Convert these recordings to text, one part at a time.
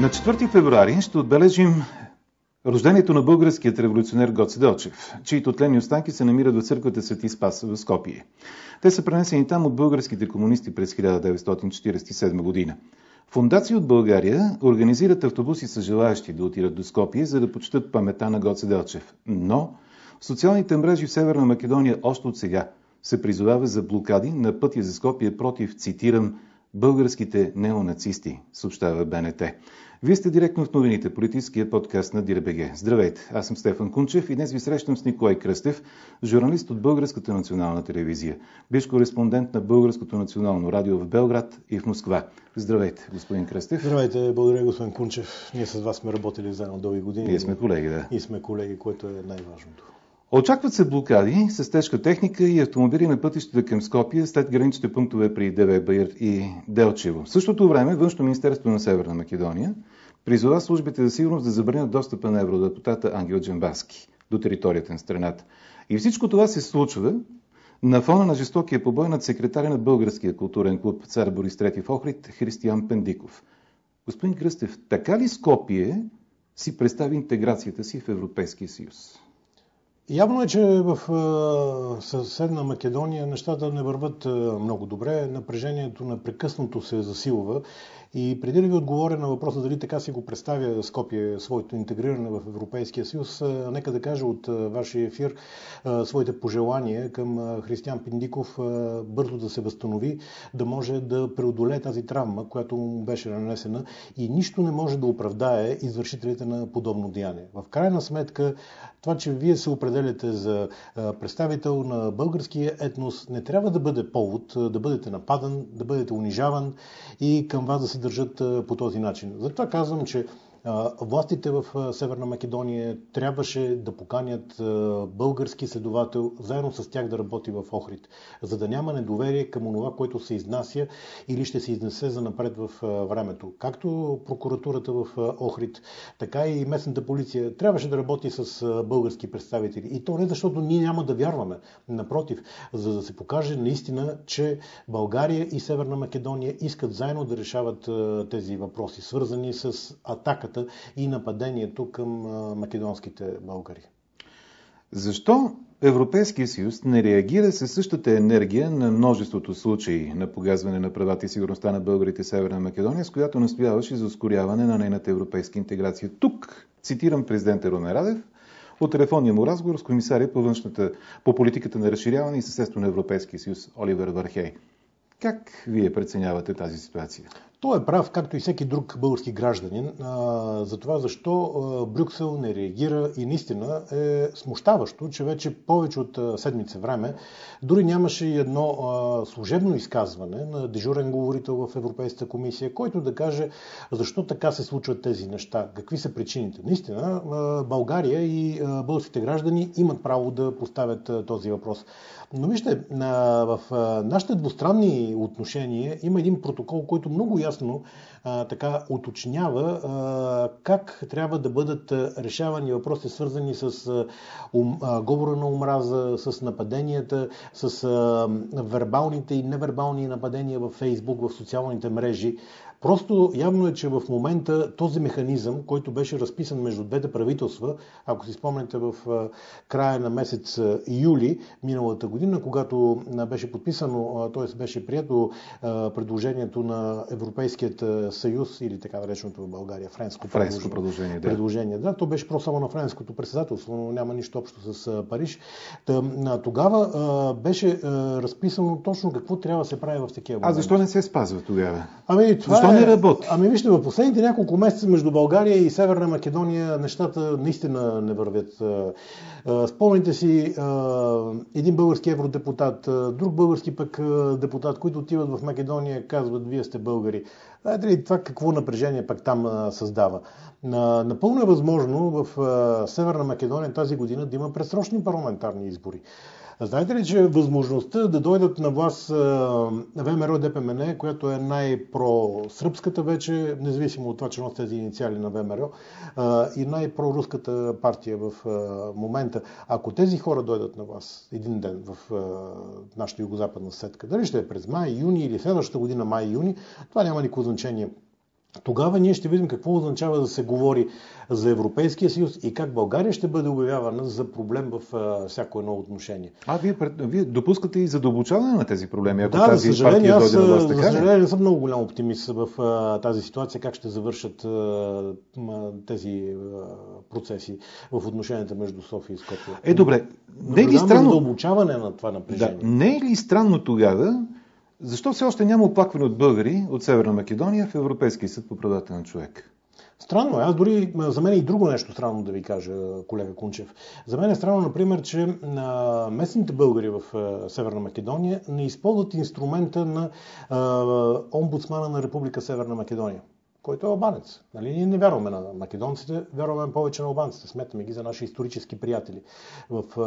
На 4 февруари ще отбележим рождението на българският революционер Гоце Делчев, чието тленни останки се намират в църквата Свети Спас в Скопие. Те са пренесени там от българските комунисти през 1947 година. Фундации от България организират автобуси с желаящи да отидат до Скопие, за да почитат памета на Гоце Делчев. Но социалните мрежи в Северна Македония още от сега се призовава за блокади на пътя за Скопие против, цитирам, българските неонацисти, съобщава БНТ. Вие сте директно в новините, политическия подкаст на Дирбеге. Здравейте, аз съм Стефан Кунчев и днес ви срещам с Николай Кръстев, журналист от Българската национална телевизия, биш кореспондент на Българското национално радио в Белград и в Москва. Здравейте, господин Кръстев. Здравейте, благодаря, господин Кунчев. Ние с вас сме работили заедно дълги години. Ние сме колеги, да. И сме колеги, което е най-важното. Очакват се блокади с тежка техника и автомобили на пътищата към Скопия след граничните пунктове при Деве Байер и Делчево. В същото време Външно министерство на Северна Македония призова службите за сигурност да забранят достъпа на евродепутата Ангел Джамбаски до територията на страната. И всичко това се случва на фона на жестокия побой над секретаря на Българския културен клуб Цар Борис III в Охрид Християн Пендиков. Господин Кръстев, така ли Скопие си представи интеграцията си в Европейския съюз? Явно е, че в съседна Македония нещата не върват много добре. Напрежението непрекъснато се засилва и преди да ви отговоря на въпроса дали така си го представя Скопие своето интегриране в Европейския съюз, нека да кажа от вашия ефир своите пожелания към Християн Пиндиков бързо да се възстанови, да може да преодолее тази травма, която му беше нанесена и нищо не може да оправдае извършителите на подобно деяние. В крайна сметка, това, че вие се определяте за представител на българския етнос, не трябва да бъде повод да бъдете нападан, да бъдете унижаван и към вас да се се държат по този начин. Затова казвам, че Властите в Северна Македония трябваше да поканят български следовател заедно с тях да работи в Охрид, за да няма недоверие към това, което се изнася или ще се изнесе за напред в времето. Както прокуратурата в Охрид, така и местната полиция трябваше да работи с български представители. И то не защото ние няма да вярваме. Напротив, за да се покаже наистина, че България и Северна Македония искат заедно да решават тези въпроси, свързани с атаката атаката и нападението към македонските българи. Защо Европейския съюз не реагира със същата енергия на множеството случаи на погазване на правата и сигурността на българите в Северна Македония, с която настояваше за ускоряване на нейната европейска интеграция? Тук цитирам президента Румен Радев от телефонния му разговор с комисария по, външната, по политиката на разширяване и съседство на Европейския съюз Оливер Вархей. Как вие преценявате тази ситуация? Той е прав, както и всеки друг български гражданин, за това защо Брюксел не реагира и наистина е смущаващо, че вече повече от седмица време дори нямаше и едно служебно изказване на дежурен говорител в Европейската комисия, който да каже защо така се случват тези неща, какви са причините. Наистина, България и българските граждани имат право да поставят този въпрос. Но вижте, в нашите двустранни отношения има един протокол, който много ясно така уточнява как трябва да бъдат решавани въпроси, свързани с говора на омраза, с нападенията, с вербалните и невербални нападения в Фейсбук, в социалните мрежи. Просто явно е, че в момента този механизъм, който беше разписан между двете правителства, ако си спомняте в края на месец юли миналата година, когато беше подписано, т.е. беше прието предложението на Европейският съюз или така нареченото в България френско, френско предложение. Да. предложение. Да, то беше просто само на френското председателство, но няма нищо общо с Париж. Тогава беше разписано точно какво трябва да се прави в такива моменти. А защо не се спазва тогава? Ами, това защо защо не работи? Ами вижте, в последните няколко месеца между България и Северна Македония нещата наистина не вървят. Спомните си един български евродепутат, друг български пък депутат, които отиват в Македония, казват, вие сте българи. Знаете ли това какво напрежение пък там създава? Напълно е възможно в Северна Македония тази година да има пресрочни парламентарни избори. Знаете ли, че възможността да дойдат на власт ВМРО ДПМН, която е най-про-сръбската вече, независимо от това, че носи тези инициали на ВМРО, и най-проруската партия в момента, ако тези хора дойдат на власт един ден в нашата югозападна сетка, дали ще е през май, юни или следващата година май, юни, това няма никакво значение. Тогава ние ще видим какво означава да се говори за Европейския съюз и как България ще бъде обявявана за проблем в а, всяко едно отношение. А, вие, вие допускате и задълбочаване на тези проблеми, ако да, тази за съжаление, аз, дойде на власт, за така ли? съжаление, не съм много голям оптимист в а, тази ситуация, как ще завършат а, тези а, процеси в отношенията между София и Скопие. Е, добре. Не е ли странно, задълбочаване на това да, напрежение. не е ли странно тогава, защо все още няма оплакване от българи от Северна Македония в Европейския съд по правата на човек? Странно е. Аз дори, за мен е и друго нещо странно да ви кажа, колега Кунчев. За мен е странно, например, че местните българи в Северна Македония не използват инструмента на омбудсмана на Република Северна Македония, който е албанец. Нали? Ние не вярваме на македонците, вярваме повече на албанците. Сметаме ги за наши исторически приятели в, а,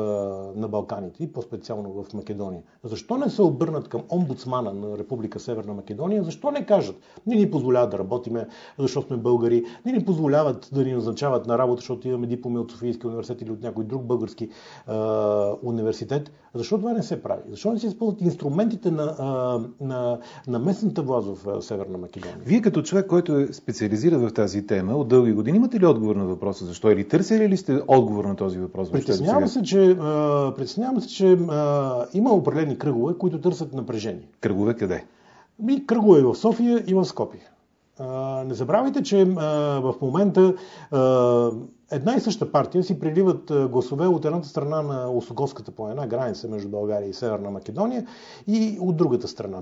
на Балканите и по-специално в Македония. Защо не се обърнат към омбудсмана на Република Северна Македония? Защо не кажат? Не ни позволяват да работиме, защото сме българи, не ни позволяват да ни назначават на работа, защото имаме дипломи от Софийския университет или от някой друг български а, университет. Защо това не се прави? Защо не се използват инструментите на, а, на, на местната власт в а, Северна Македония? Вие като човек, който е специализира в тази тема от дълги години, имате ли отговор на въпроса защо? Или търсили ли сте отговор на този въпрос? Притеснявам се, че, а, притеснявам се, че а, има определени кръгове, които търсят напрежение. Кръгове къде? И кръгове в София, и в Скопие. А, не забравяйте, че а, в момента а, една и съща партия си приливат гласове от едната страна на Осоговската планина, граница между България и Северна Македония, и от другата страна.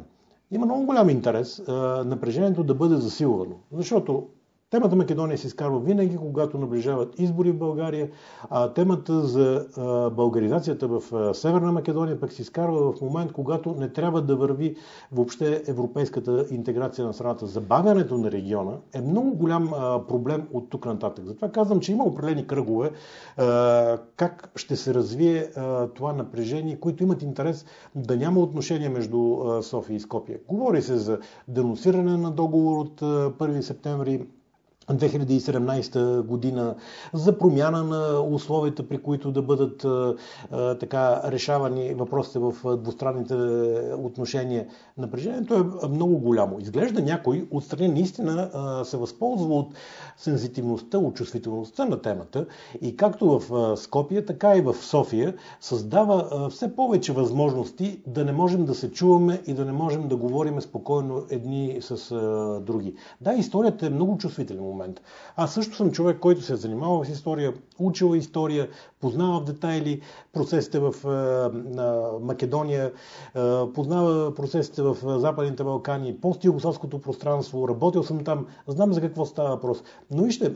Има много голям интерес напрежението да бъде засилвано, защото Темата Македония се изкарва винаги, когато наближават избори в България, а темата за българизацията в Северна Македония пък се изкарва в момент, когато не трябва да върви въобще европейската интеграция на страната. Забавянето на региона е много голям проблем от тук нататък. Затова казвам, че има определени кръгове как ще се развие това напрежение, които имат интерес да няма отношение между София и Скопия. Говори се за денонсиране на договор от а, 1 септември 2017 година за промяна на условията, при които да бъдат така решавани въпросите в двустранните отношения. Напрежението е много голямо. Изглежда някой отстрани наистина се възползва от сензитивността, от чувствителността на темата и както в а, Скопия, така и в София създава все повече възможности да не можем да се чуваме и да не можем да говорим спокойно едни с други. Да, историята е много чувствителен момент. Аз също съм човек, който се е занимавал с история, учил история, познава в детайли процесите в е, Македония, е, познава процесите в Западните Балкани, пост-югославското пространство, работил съм там, знам за какво става въпрос. Но вижте,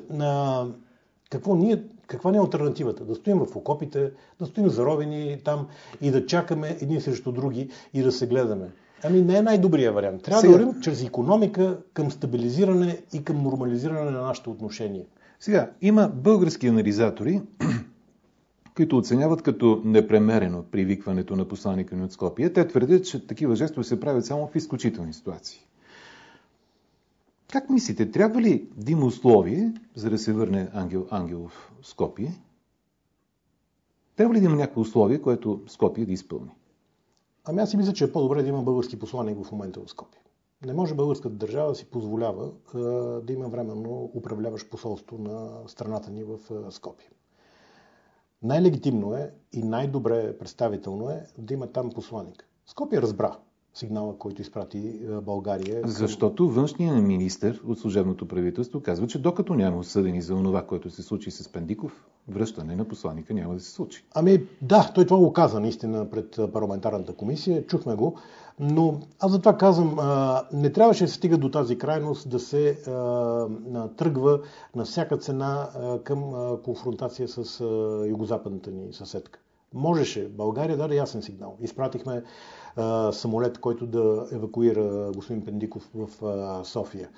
какво ние, каква ни е альтернативата? Да стоим в окопите, да стоим заровени там и да чакаме едни срещу други и да се гледаме. Ами не е най-добрия вариант. Трябва Сега- да вървим чрез економика към стабилизиране и към нормализиране на нашите отношения. Сега, има български анализатори, които оценяват като непремерено привикването на посланника ни от Скопия. Те твърдят, че такива жестове се правят само в изключителни ситуации. Как мислите, трябва ли да има условие, за да се върне Ангел Ангелов в Скопие? Трябва ли да има някакво условие, което Скопие да изпълни? Ами аз си мисля, че е по-добре да има български посланник в момента в Скопие. Не може българската държава да си позволява да има временно управляващ посолство на страната ни в а, Скопие. Най-легитимно е и най-добре представително е да има там посланник. Скопие разбра сигнала, който изпрати а, България. към- Защото външният министр от служебното правителство казва, че докато няма осъдени за онова, което се случи с Пендиков, връщане на посланника няма да се случи. Ами да, той това го каза наистина пред парламентарната комисия, чухме го, но аз затова казвам, не трябваше да се стига до тази крайност да се тръгва на всяка цена към конфронтация с югозападната ни съседка. Можеше. България даде ясен сигнал. Изпратихме а, самолет, който да евакуира господин Пендиков в а, София.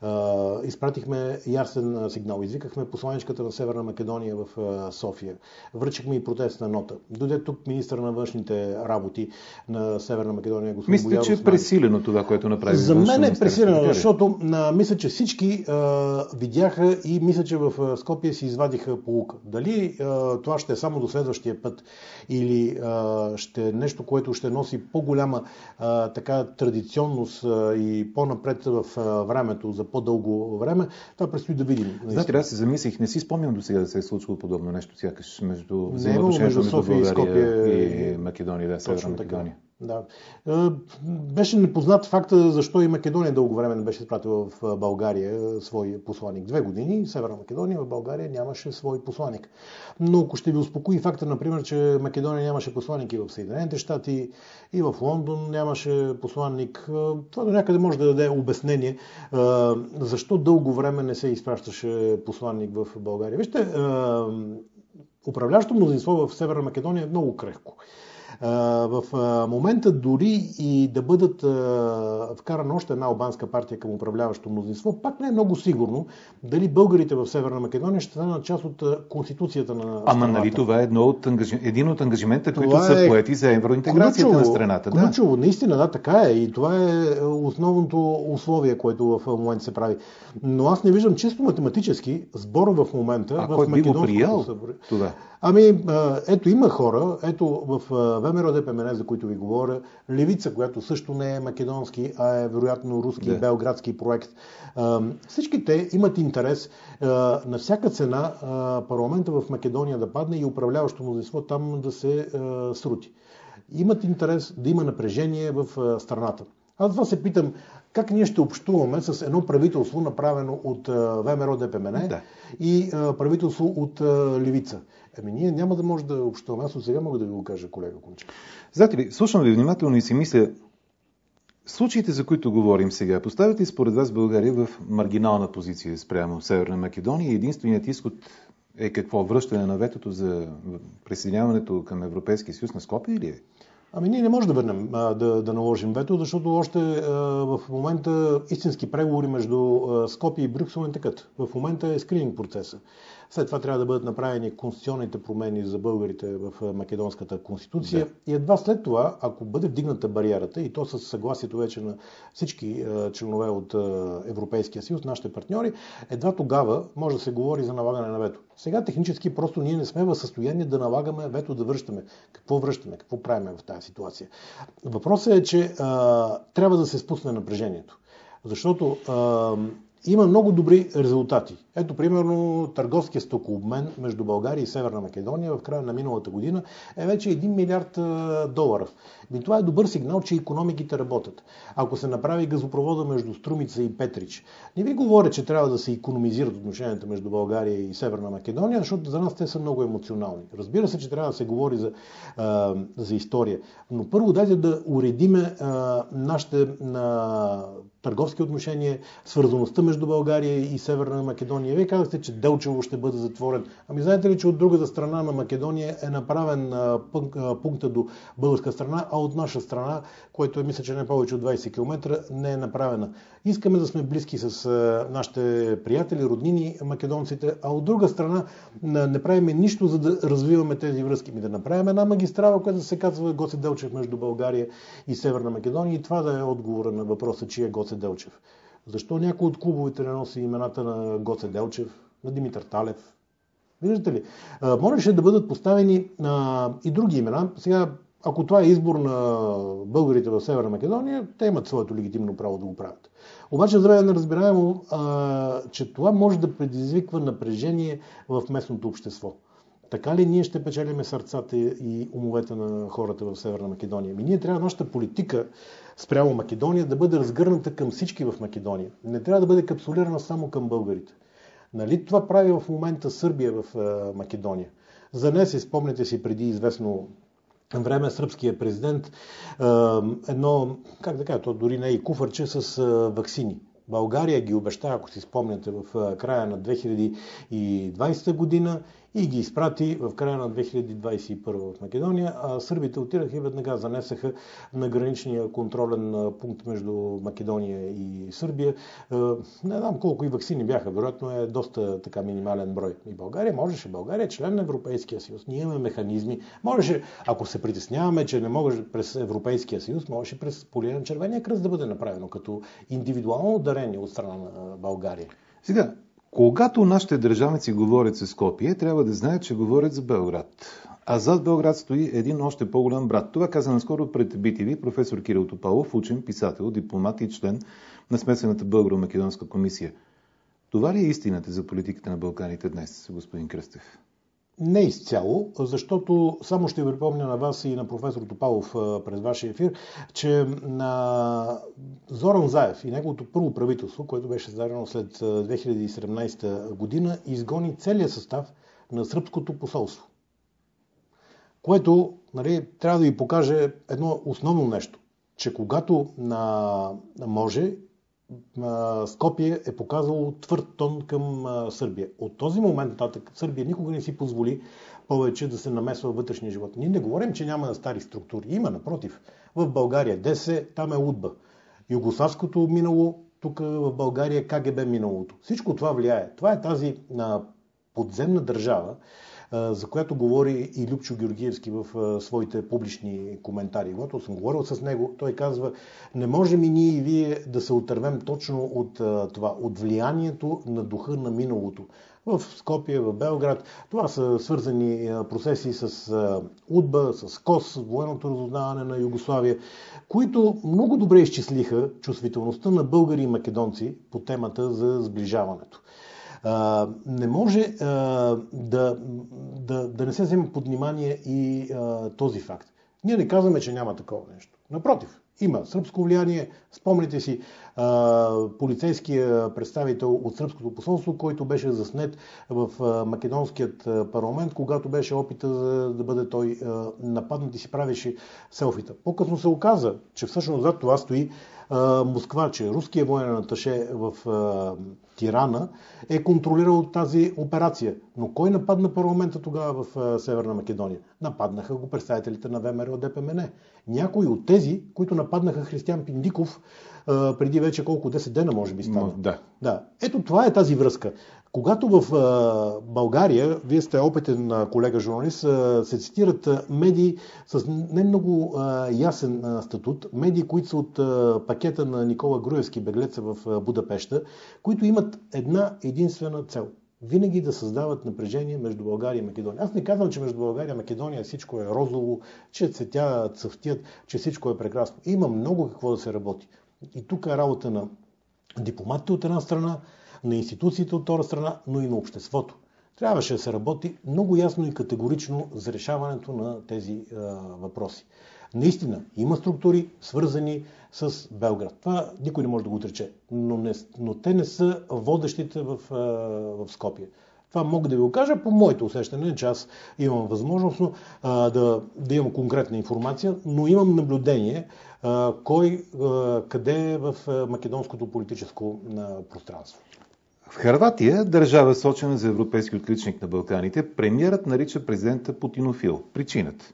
А, изпратихме ясен сигнал. Извикахме посланичката на Северна Македония в а, София. Връчихме и протестна нота. Дойде тук министър на външните работи на Северна Македония, господин Мисля, Бояр че е пресилено това, което направи За мен е пресилено, защото а, мисля, че всички а, видяха и мисля, че в а, Скопие си извадиха полука. Дали а, това ще е само до следващия път или а, ще е нещо, което ще носи по по-голяма така традиционност и по-напред в времето, за по-дълго време, това предстои да видим. Знаете, аз се замислих, не си спомням до сега да се е случило подобно нещо, сякаш между взаимоотношението между София и Скопия и Македония, да, Северна Македония. Да. Е, беше непознат факта защо и Македония дълго време не беше изпратила в България свой посланник. Две години Северна Македония в България нямаше свой посланник. Но ако ще ви успокои факта, например, че Македония нямаше посланник и в Съединените щати, и в Лондон нямаше посланник, това до някъде може да даде обяснение защо дълго време не се изпращаше посланник в България. Вижте, управляващо мнозинство в Северна Македония е много крехко в момента дори и да бъдат вкарана още една албанска партия към управляващо мнозинство, пак не е много сигурно дали българите в Северна Македония ще станат част от конституцията на страната. Ама нали това е едно от ангажи... един от ангажимента, които са е поети за евроинтеграцията ключово, на страната. Да. Ключово, наистина, да, така е. И това е основното условие, което в момента се прави. Но аз не виждам чисто математически сбора в момента а в кой би го приел това? Ами, ето има хора, ето в ВМРО ДПМН, за които ви говоря, Левица, която също не е македонски, а е вероятно руски, да. белградски проект. Всички те имат интерес на всяка цена парламента в Македония да падне и управляващо мнозинство там да се срути. Имат интерес да има напрежение в страната. Аз това се питам, как ние ще общуваме с едно правителство, направено от ВМРО ДПМН да. и правителство от Левица. Ами ние няма да може да общуваме. Аз от сега мога да ви го кажа, колега Кунчев. Знаете ли, слушам ви внимателно и си мисля, случаите, за които говорим сега, поставят ли според вас България в маргинална позиция спрямо Северна Македония и единственият изход е какво? Връщане на ветото за присъединяването към Европейския съюз на Скопия или е? Ами ние не можем да върнем да, да наложим вето, защото още в момента истински преговори между Скопия и Брюксел не текат. В момента е скрининг процеса. След това трябва да бъдат направени конституционните промени за българите в Македонската конституция. Да. И едва след това, ако бъде вдигната бариерата, и то с съгласието вече на всички членове от Европейския съюз, нашите партньори, едва тогава може да се говори за налагане на вето. Сега технически просто ние не сме в състояние да налагаме вето да връщаме. Какво връщаме? Какво правим в тази ситуация? Въпросът е, че а, трябва да се спусне напрежението. Защото а, има много добри резултати. Ето, примерно, търговския стокообмен между България и Северна Македония в края на миналата година е вече 1 милиард долара. И това е добър сигнал, че економиките работят. Ако се направи газопровода между Струмица и Петрич, не ви говоря, че трябва да се економизират отношенията между България и Северна Македония, защото за нас те са много емоционални. Разбира се, че трябва да се говори за, за история. Но първо дайте да уредиме нашите а, търговски отношения, свързаността между България и Северна Македония. Вие казахте, че Делчево ще бъде затворен. Ами знаете ли, че от другата страна на Македония е направен пункта до българска страна, а от наша страна, което е мисля, че не повече от 20 км, не е направена. Искаме да сме близки с нашите приятели, роднини, македонците, а от друга страна не правим нищо, за да развиваме тези връзки. Ми да направим една магистрала, която се казва Гоце Делчев между България и Северна Македония и това да е отговора на въпроса, чия е Гоце Делчев. Защо някой от клубовете не носи имената на Гоце Делчев, на Димитър Талев? Виждате ли? Можеше да бъдат поставени а, и други имена. Сега ако това е избор на българите в Северна Македония, те имат своето легитимно право да го правят. Обаче здраве е неразбираемо, а, че това може да предизвиква напрежение в местното общество. Така ли ние ще печелиме сърцата и умовете на хората в Северна Македония? Ми ние трябва нашата политика спрямо Македония да бъде разгърната към всички в Македония. Не трябва да бъде капсулирана само към българите. Нали това прави в момента Сърбия в Македония? За днес, спомняте си преди известно време сръбския президент едно, как да кажа, то дори не е и куфърче с вакцини. България ги обеща, ако си спомняте, в края на 2020 година и ги изпрати в края на 2021 в Македония, а сърбите отидаха и веднага занесаха на граничния контролен пункт между Македония и Сърбия. Не знам колко и вакцини бяха, вероятно е доста така минимален брой. И България можеше, България е член на Европейския съюз, ние имаме механизми. Можеше, ако се притесняваме, че не може през Европейския съюз, можеше през полия червения кръст да бъде направено като индивидуално ударение от страна на България. Сега, когато нашите държавници говорят с Скопие, трябва да знаят, че говорят за Белград. А зад Белград стои един още по-голям брат. Това каза наскоро пред BTV професор Кирил Топалов, учен, писател, дипломат и член на смесената българо-македонска комисия. Това ли е истината за политиката на Балканите днес, господин Кръстев? Не изцяло, защото само ще припомня на вас и на професор Топалов през вашия ефир, че на Зоран Заев и неговото първо правителство, което беше създадено след 2017 година, изгони целият състав на сръбското посолство. Което нали, трябва да ви покаже едно основно нещо, че когато на, може Скопие е показало твърд тон към Сърбия. От този момент нататък Сърбия никога не си позволи повече да се намесва вътрешния живот. Ние не говорим, че няма стари структури. Има, напротив. В България ДС, там е УДБА. Югославското минало, тук в България КГБ миналото. Всичко това влияе. Това е тази подземна държава, за която говори и Любчо Георгиевски в своите публични коментари. Когато съм говорил с него, той казва, не можем и ние и вие да се отървем точно от това, от влиянието на духа на миналото в Скопие, в Белград. Това са свързани процеси с УДБА, с КОС, военното разузнаване на Югославия, които много добре изчислиха чувствителността на българи и македонци по темата за сближаването не може да, да, да не се вземе под внимание и този факт. Ние не казваме, че няма такова нещо. Напротив, има сръбско влияние. Спомните си полицейския представител от сръбското посолство, който беше заснет в македонският парламент, когато беше опита за да бъде той нападнат и си правеше селфита. По-късно се оказа, че всъщност зад това стои Москва, че руският военен аташе в Тирана е контролирал тази операция. Но кой нападна парламента тогава в Северна Македония? Нападнаха го представителите на ВМРО ДПМН. Някои от тези, които нападнаха Християн Пиндиков, преди вече колко 10 дена, може би стана. Да. да. Ето това е тази връзка. Когато в България, вие сте опитен колега журналист, се цитират медии с не много ясен статут, медии, които са от пакета на Никола Груевски, беглеца в Будапешта, които имат една единствена цел винаги да създават напрежение между България и Македония. Аз не казвам, че между България и Македония всичко е розово, че цветя, цъфтят, че всичко е прекрасно. Има много какво да се работи. И тук е работа на дипломатите от една страна, на институциите от втора страна, но и на обществото. Трябваше да се работи много ясно и категорично за решаването на тези а, въпроси. Наистина, има структури, свързани с Белград. Това никой не може да го отрече. Но, не, но те не са водещите в, а, в Скопие. Това мога да ви го кажа по моето усещане, че аз имам възможност а, да, да имам конкретна информация, но имам наблюдение а, кой а, къде е в македонското политическо а, пространство. В Харватия, държава сочена за европейски отличник на Балканите, премиерът нарича президента Путинофил. Причината.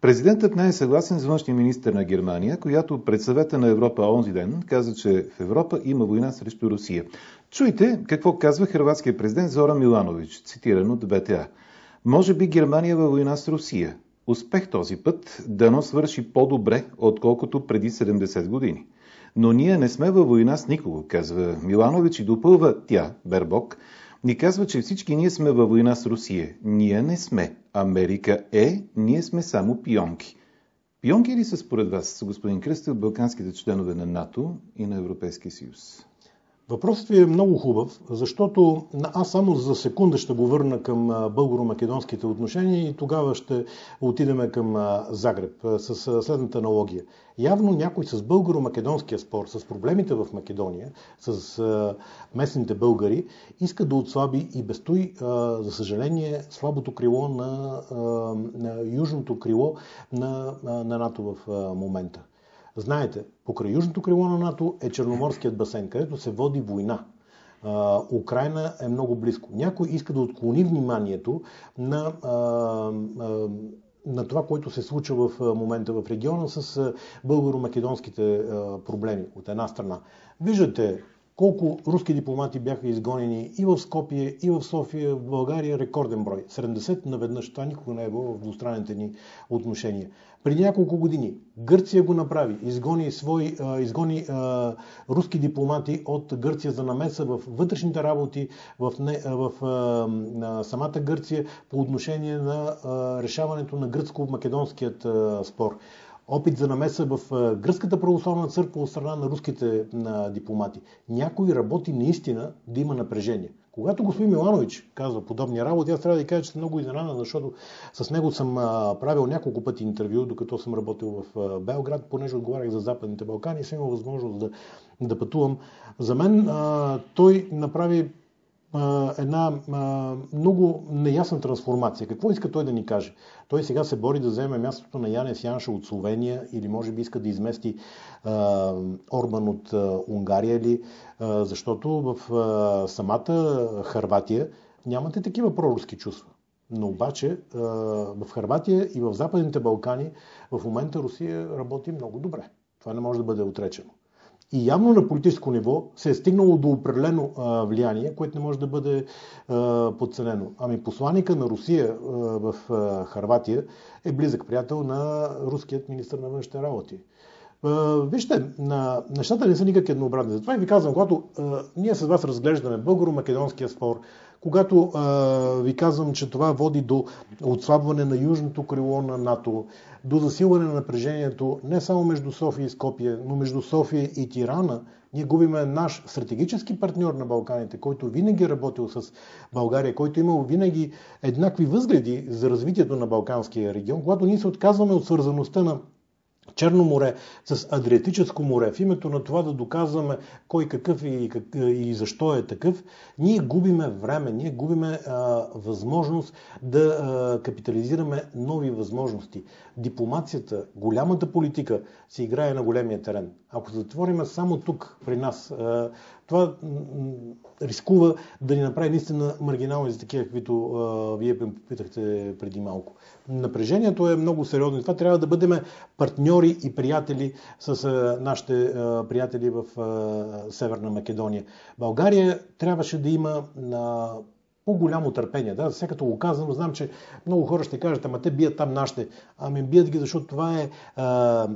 Президентът не е съгласен с външния министр на Германия, която пред съвета на Европа онзи ден каза, че в Европа има война срещу Русия. Чуйте какво казва хрватския президент Зора Миланович, цитиран от БТА. Може би Германия във война с Русия. Успех този път дано свърши по-добре, отколкото преди 70 години. Но ние не сме във война с никого, казва Миланович и допълва тя, Бербок, ни казва, че всички ние сме във война с Русия. Ние не сме. Америка е, ние сме само пионки. Пионки ли са според вас, господин Кръстев, балканските членове на НАТО и на Европейския съюз? Въпросът ви е много хубав, защото аз само за секунда ще го върна към българо-македонските отношения и тогава ще отидем към Загреб с следната аналогия. Явно някой с българо-македонския спор, с проблемите в Македония, с местните българи, иска да отслаби и без той, за съжаление, слабото крило на, на южното крило на, на НАТО в момента. Знаете, покрай южното крило на НАТО е Черноморският басейн, където се води война. Украина е много близко. Някой иска да отклони вниманието на, на това, което се случва в момента в региона с българо-македонските проблеми от една страна. Виждате колко руски дипломати бяха изгонени и в Скопие, и в София, в България рекорден брой. 70 наведнъж. Това никога не е било в двустранните ни отношения. Преди няколко години Гърция го направи. Изгони, свои, изгони руски дипломати от Гърция за намеса в вътрешните работи в, не, в а, самата Гърция по отношение на решаването на гръцко-македонският спор опит за намеса в Гръцката православна църква от страна на руските дипломати. Някой работи наистина да има напрежение. Когато господин Миланович казва подобни работи, аз трябва да ви кажа, че съм много изненадан, защото с него съм правил няколко пъти интервю, докато съм работил в Белград, понеже отговарях за Западните Балкани съм имал възможност да, да пътувам. За мен а, той направи една много неясна трансформация. Какво иска той да ни каже? Той сега се бори да вземе мястото на Янес Янша от Словения или може би иска да измести Орбан от Унгария или защото в самата Харватия нямате такива проруски чувства. Но обаче в Харватия и в Западните Балкани в момента Русия работи много добре. Това не може да бъде отречено. И явно на политическо ниво се е стигнало до определено а, влияние, което не може да бъде а, подценено. Ами посланника на Русия а, в а, Харватия е близък приятел на руският министр на външните работи. Вижте, на, нещата не са никак еднообразни. Затова и ви казвам, когато а, ние с вас разглеждаме българо-македонския спор, когато а, ви казвам, че това води до отслабване на южното крило на НАТО, до засилване на напрежението не само между София и Скопия, но между София и Тирана, ние губиме наш стратегически партньор на Балканите, който винаги е работил с България, който е имал винаги еднакви възгледи за развитието на Балканския регион, когато ние се отказваме от свързаността на Черно море, с Адриатическо море, в името на това да доказваме кой какъв и, как, и защо е такъв, ние губиме време, ние губиме а, възможност да а, капитализираме нови възможности. Дипломацията, голямата политика се играе на големия терен. Ако затвориме само тук при нас, а, това рискува да ни направи наистина маргинални за такива, каквито а, вие попитахте преди малко. Напрежението е много сериозно и това трябва да бъдем партньори и приятели с а, нашите а, приятели в а, Северна Македония. България трябваше да има на по-голямо търпение. Да, сега като го казвам, знам, че много хора ще кажат, ама те бият там нашите. Ами бият ги, защото това е а,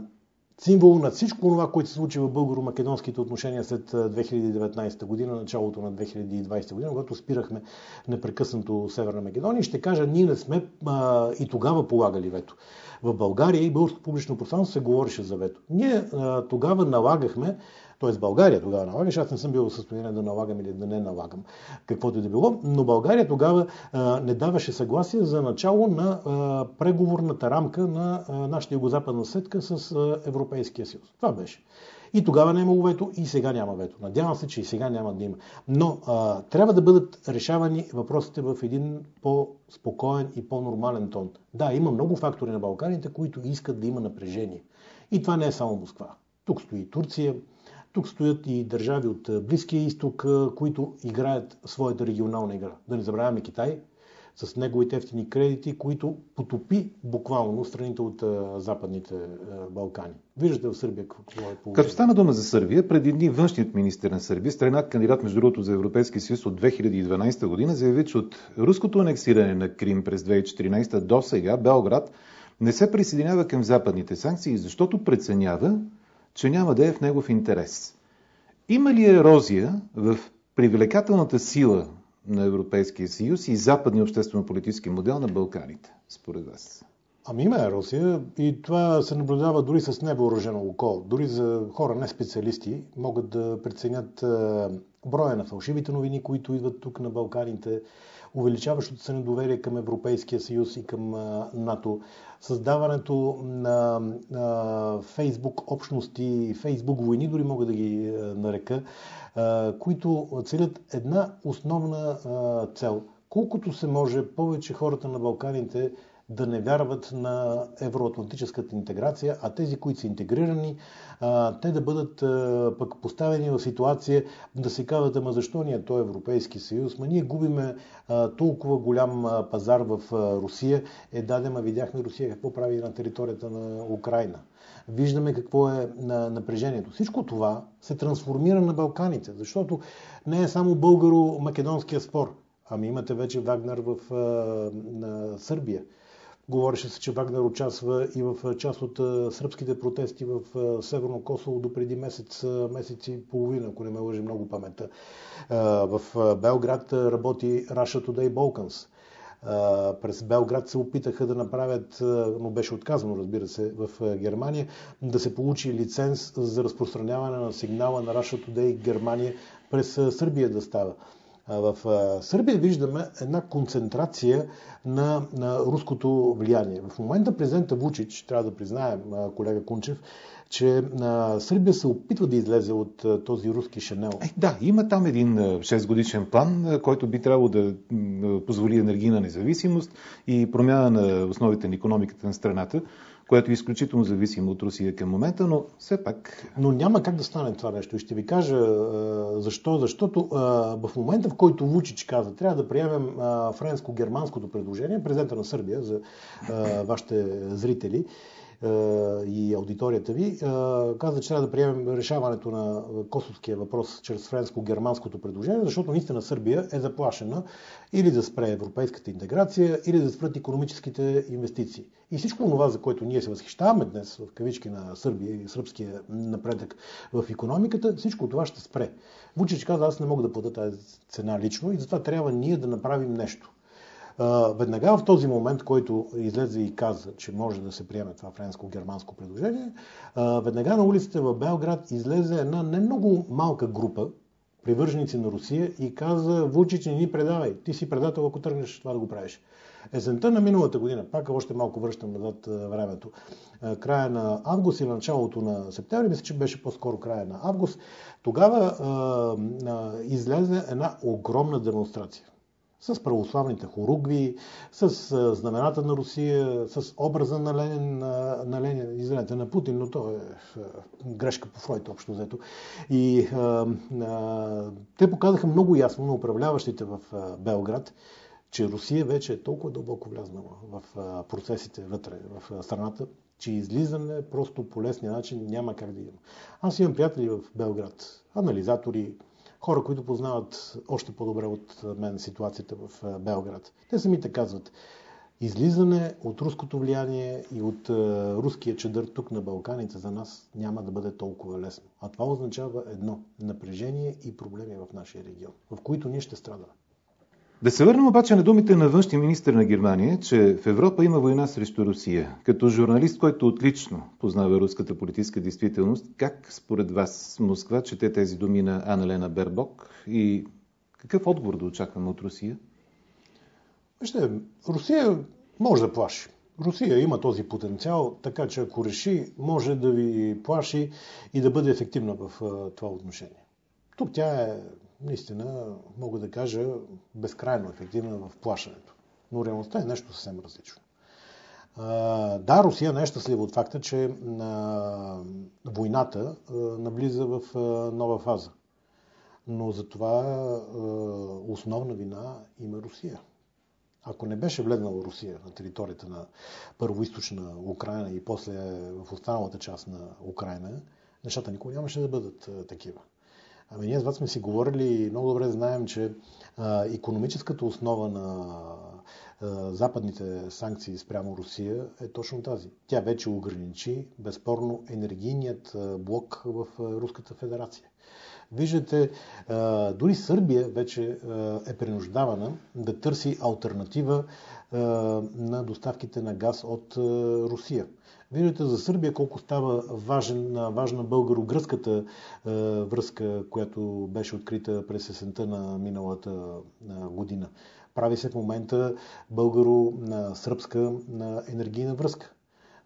символ на всичко това, което се случи в българо-македонските отношения след 2019 година, началото на 2020 година, когато спирахме непрекъснато Северна Македония. Ще кажа, ние не сме а, и тогава полагали вето. В България и българско публично пространство се говореше за вето. Ние а, тогава налагахме т.е. България тогава налагаше, аз не съм бил в състояние да налагам или да не налагам каквото и да било, но България тогава а, не даваше съгласие за начало на а, преговорната рамка на а, нашата югозападна сетка с а, Европейския съюз. Това беше. И тогава не е имало вето, и сега няма вето. Надявам се, че и сега няма да има. Но а, трябва да бъдат решавани въпросите в един по-спокоен и по-нормален тон. Да, има много фактори на Балканите, които искат да има напрежение. И това не е само Москва. Тук стои Турция, тук стоят и държави от Близкия изток, които играят своята регионална игра. Да не забравяме Китай с неговите ефтини кредити, които потопи буквално страните от Западните Балкани. Виждате в Сърбия какво е положението. Като стана дума за Сърбия, преди дни външният министр на Сърбия, страна кандидат между другото за Европейски съюз от 2012 година, заяви, че от руското анексиране на Крим през 2014 до сега Белград не се присъединява към западните санкции, защото преценява, че няма да е в негов интерес. Има ли ерозия в привлекателната сила на Европейския съюз и западния обществено-политически модел на Балканите, според вас? Ами има ерозия и това се наблюдава дори с невъоръжено око. Дори за хора, не специалисти, могат да преценят броя на фалшивите новини, които идват тук на Балканите, увеличаващото се недоверие към Европейския съюз и към НАТО, създаването на Фейсбук общности, Фейсбук войни, дори мога да ги нарека, които целят една основна цел. Колкото се може повече хората на Балканите да не вярват на евроатлантическата интеграция, а тези, които са интегрирани, те да бъдат пък поставени в ситуация да се казват, ама защо ни е то Европейски съюз? Ма ние губиме толкова голям пазар в Русия. Е, да, ма видяхме Русия какво прави на територията на Украина. Виждаме какво е на напрежението. Всичко това се трансформира на Балканите, защото не е само българо-македонския спор. Ами имате вече Вагнер в на Сърбия. Говореше се, че Вагнер участва и в част от сръбските протести в Северно Косово до преди месец, месец и половина, ако не ме лъжи много памета. В Белград работи Russia Today Balkans. През Белград се опитаха да направят, но беше отказано, разбира се, в Германия, да се получи лиценз за разпространяване на сигнала на Russia Today Германия през Сърбия да става. В Сърбия виждаме една концентрация на, на руското влияние. В момента президента Вучич, трябва да признаем, колега Кунчев, че Сърбия се опитва да излезе от този руски шанел. Е, да, има там един 6 годишен план, който би трябвало да позволи енергийна независимост и промяна на основите на економиката на страната което е изключително зависимо от Русия към момента, но все пак... Но няма как да стане това нещо. И ще ви кажа защо. Защото в момента, в който Вучич каза, трябва да приемем френско-германското предложение, президента на Сърбия, за вашите зрители, и аудиторията ви, каза, че трябва да приемем решаването на косовския въпрос чрез френско-германското предложение, защото наистина Сърбия е заплашена или да спре европейската интеграция, или да спрат економическите инвестиции. И всичко това, за което ние се възхищаваме днес в кавички на Сърбия и сръбския напредък в економиката, всичко това ще спре. Вучич каза, аз не мога да плата тази цена лично и затова трябва ние да направим нещо. Веднага в този момент, който излезе и каза, че може да се приеме това френско-германско предложение, веднага на улиците в Белград излезе една не много малка група, привърженици на Русия и каза, Вучич, не ни предавай, ти си предател, ако тръгнеш това да го правиш. Есента на миналата година, пак още малко връщам назад времето, края на август или началото на септември, мисля, че беше по-скоро края на август, тогава а, излезе една огромна демонстрация с православните хоругви, с знамената на Русия, с образа на Ленин, на Ленин, извинете, на Путин, но то е грешка по Фройд общо взето. И а, а, те показаха много ясно на управляващите в Белград, че Русия вече е толкова дълбоко влязнала в процесите вътре в страната, че излизане просто по лесния начин няма как да има. Аз имам приятели в Белград, анализатори, хора, които познават още по-добре от мен ситуацията в Белград. Те самите казват, излизане от руското влияние и от руския чедър тук на Балканите за нас няма да бъде толкова лесно. А това означава едно – напрежение и проблеми в нашия регион, в които ние ще страдаме. Да се върнем обаче на думите на външния министр на Германия, че в Европа има война срещу Русия. Като журналист, който отлично познава руската политическа действителност, как според вас Москва чете тези думи на Аналена Бербок и какъв отговор да очакваме от Русия? Вижте, Русия може да плаши. Русия има този потенциал, така че ако реши, може да ви плаши и да бъде ефективна в това отношение. Тук тя е наистина, мога да кажа, безкрайно ефективна в плашането. Но реалността е нещо съвсем различно. Да, Русия не е щастлива от факта, че войната навлиза в нова фаза. Но за това основна вина има Русия. Ако не беше влезнала Русия на територията на първоисточна Украина и после в останалата част на Украина, нещата никога нямаше да бъдат такива. Ами ние с вас сме си говорили и много добре знаем, че а, економическата основа на а, западните санкции спрямо Русия е точно тази. Тя вече ограничи безспорно енергийният блок в Руската федерация. Виждате, а, дори Сърбия вече е принуждавана да търси альтернатива на доставките на газ от Русия. Виждате за Сърбия колко става важен, важна българо-гръцката е, връзка, която беше открита през есента на миналата е, година. Прави се в момента българо-сръбска енергийна връзка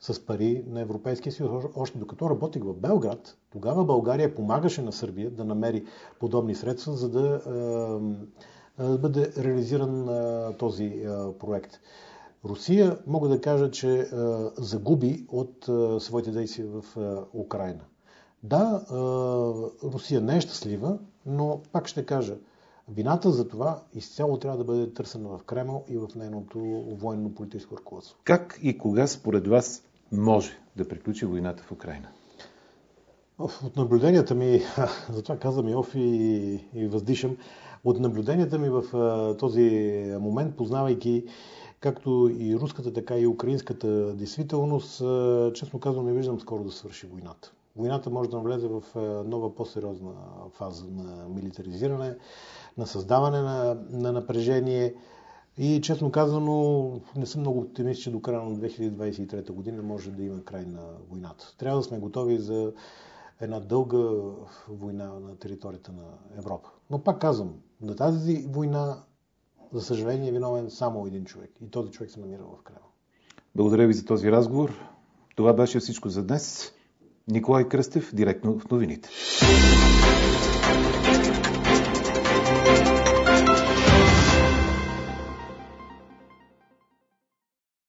с пари на Европейския съюз. Още докато работих в Белград, тогава България помагаше на Сърбия да намери подобни средства, за да е, бъде реализиран този проект. Русия, мога да кажа, че а, загуби от а, своите действия в а, Украина. Да, а, Русия не е щастлива, но пак ще кажа, вината за това изцяло трябва да бъде търсена в Кремъл и в нейното военно-политическо ръководство. Как и кога според вас може да приключи войната в Украина? От наблюденията ми, затова казвам и оф и, и въздишам, от наблюденията ми в този момент, познавайки както и руската, така и украинската действителност, честно казвам, не виждам скоро да свърши войната. Войната може да навлезе в нова по-сериозна фаза на милитаризиране, на създаване на, на напрежение. И честно казано, не съм много оптимист, че до края на 2023 година може да има край на войната. Трябва да сме готови за една дълга война на територията на Европа. Но пак казвам, на тази война, за съжаление, е виновен само един човек. И този човек се намира в Кремъл. Благодаря ви за този разговор. Това беше всичко за днес. Николай Кръстев, директно в новините.